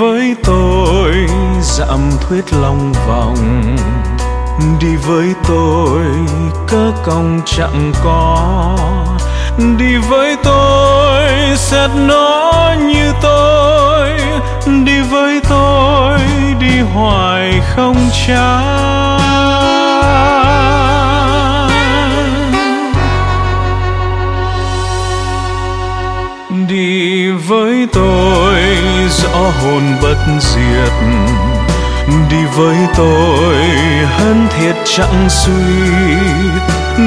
với tôi, dặm thuyết lòng vòng. Đi với tôi, cớ công chẳng có. Đi với tôi, xét nó như tôi. Đi với tôi, đi hoài không chán. Đi với tôi rõ hồn bất diệt. Đi với tôi, hân thiệt chẳng suy.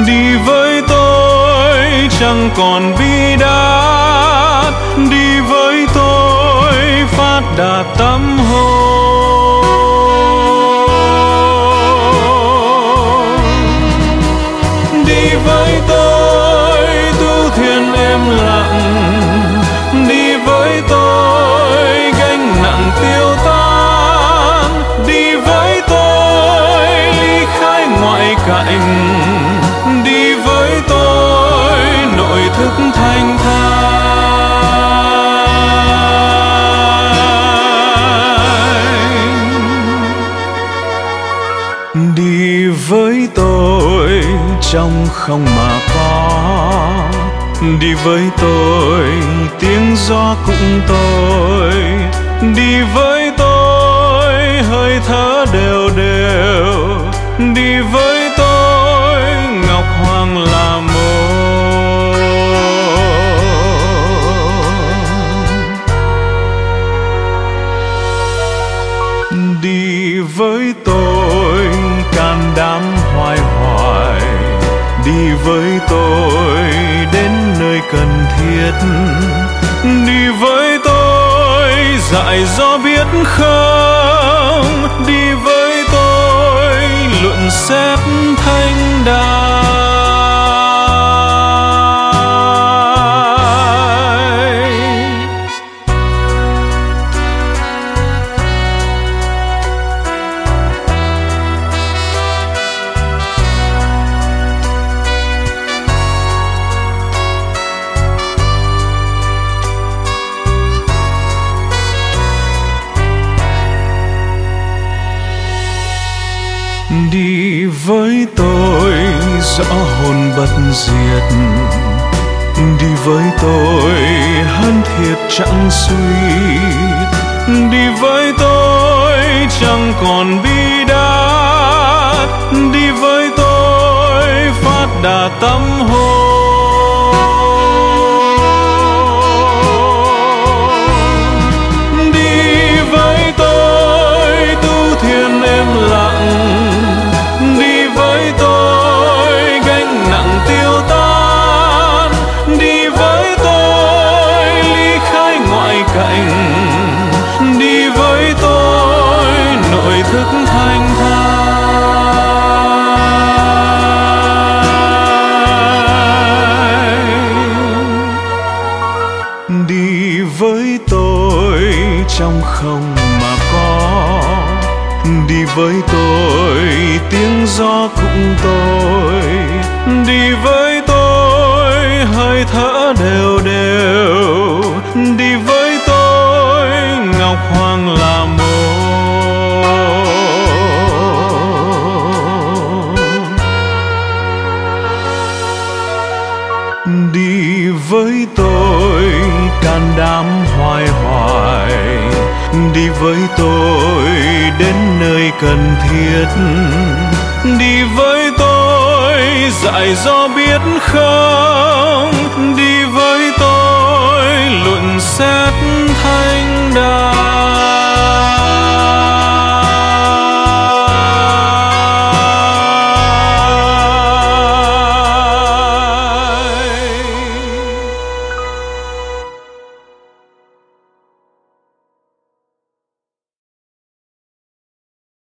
Đi với tôi, chẳng còn bi đát. Đi với tôi, phát đạt tâm. Tôi trong không mà có. Đi với tôi, tiếng gió cũng tôi đi với tôi, hơi thở đều đều. Đi với tôi đến nơi cần thiết. Đi với tôi dạy do biết không? Đi với tôi, luận xét thanh đàng đi với tôi, rõ hồn bất diệt. Đi với tôi hơn thiệt chẳng suy. Đi với tôi, chẳng còn bi đát. Đi với tôi, phát đà tâm hồn. Thức thanh thai đi với tôi trong không mà có. Đi với tôi, tiếng gió cũng tôi đi với tôi, hơi thở đều đều. Đi với tôi, ngọc hoàng là đi với tôi, can đảm hoài hoài. Đi với tôi đến nơi cần thiết. Đi với tôi dạy do biết không? Đi với tôi luận xét thay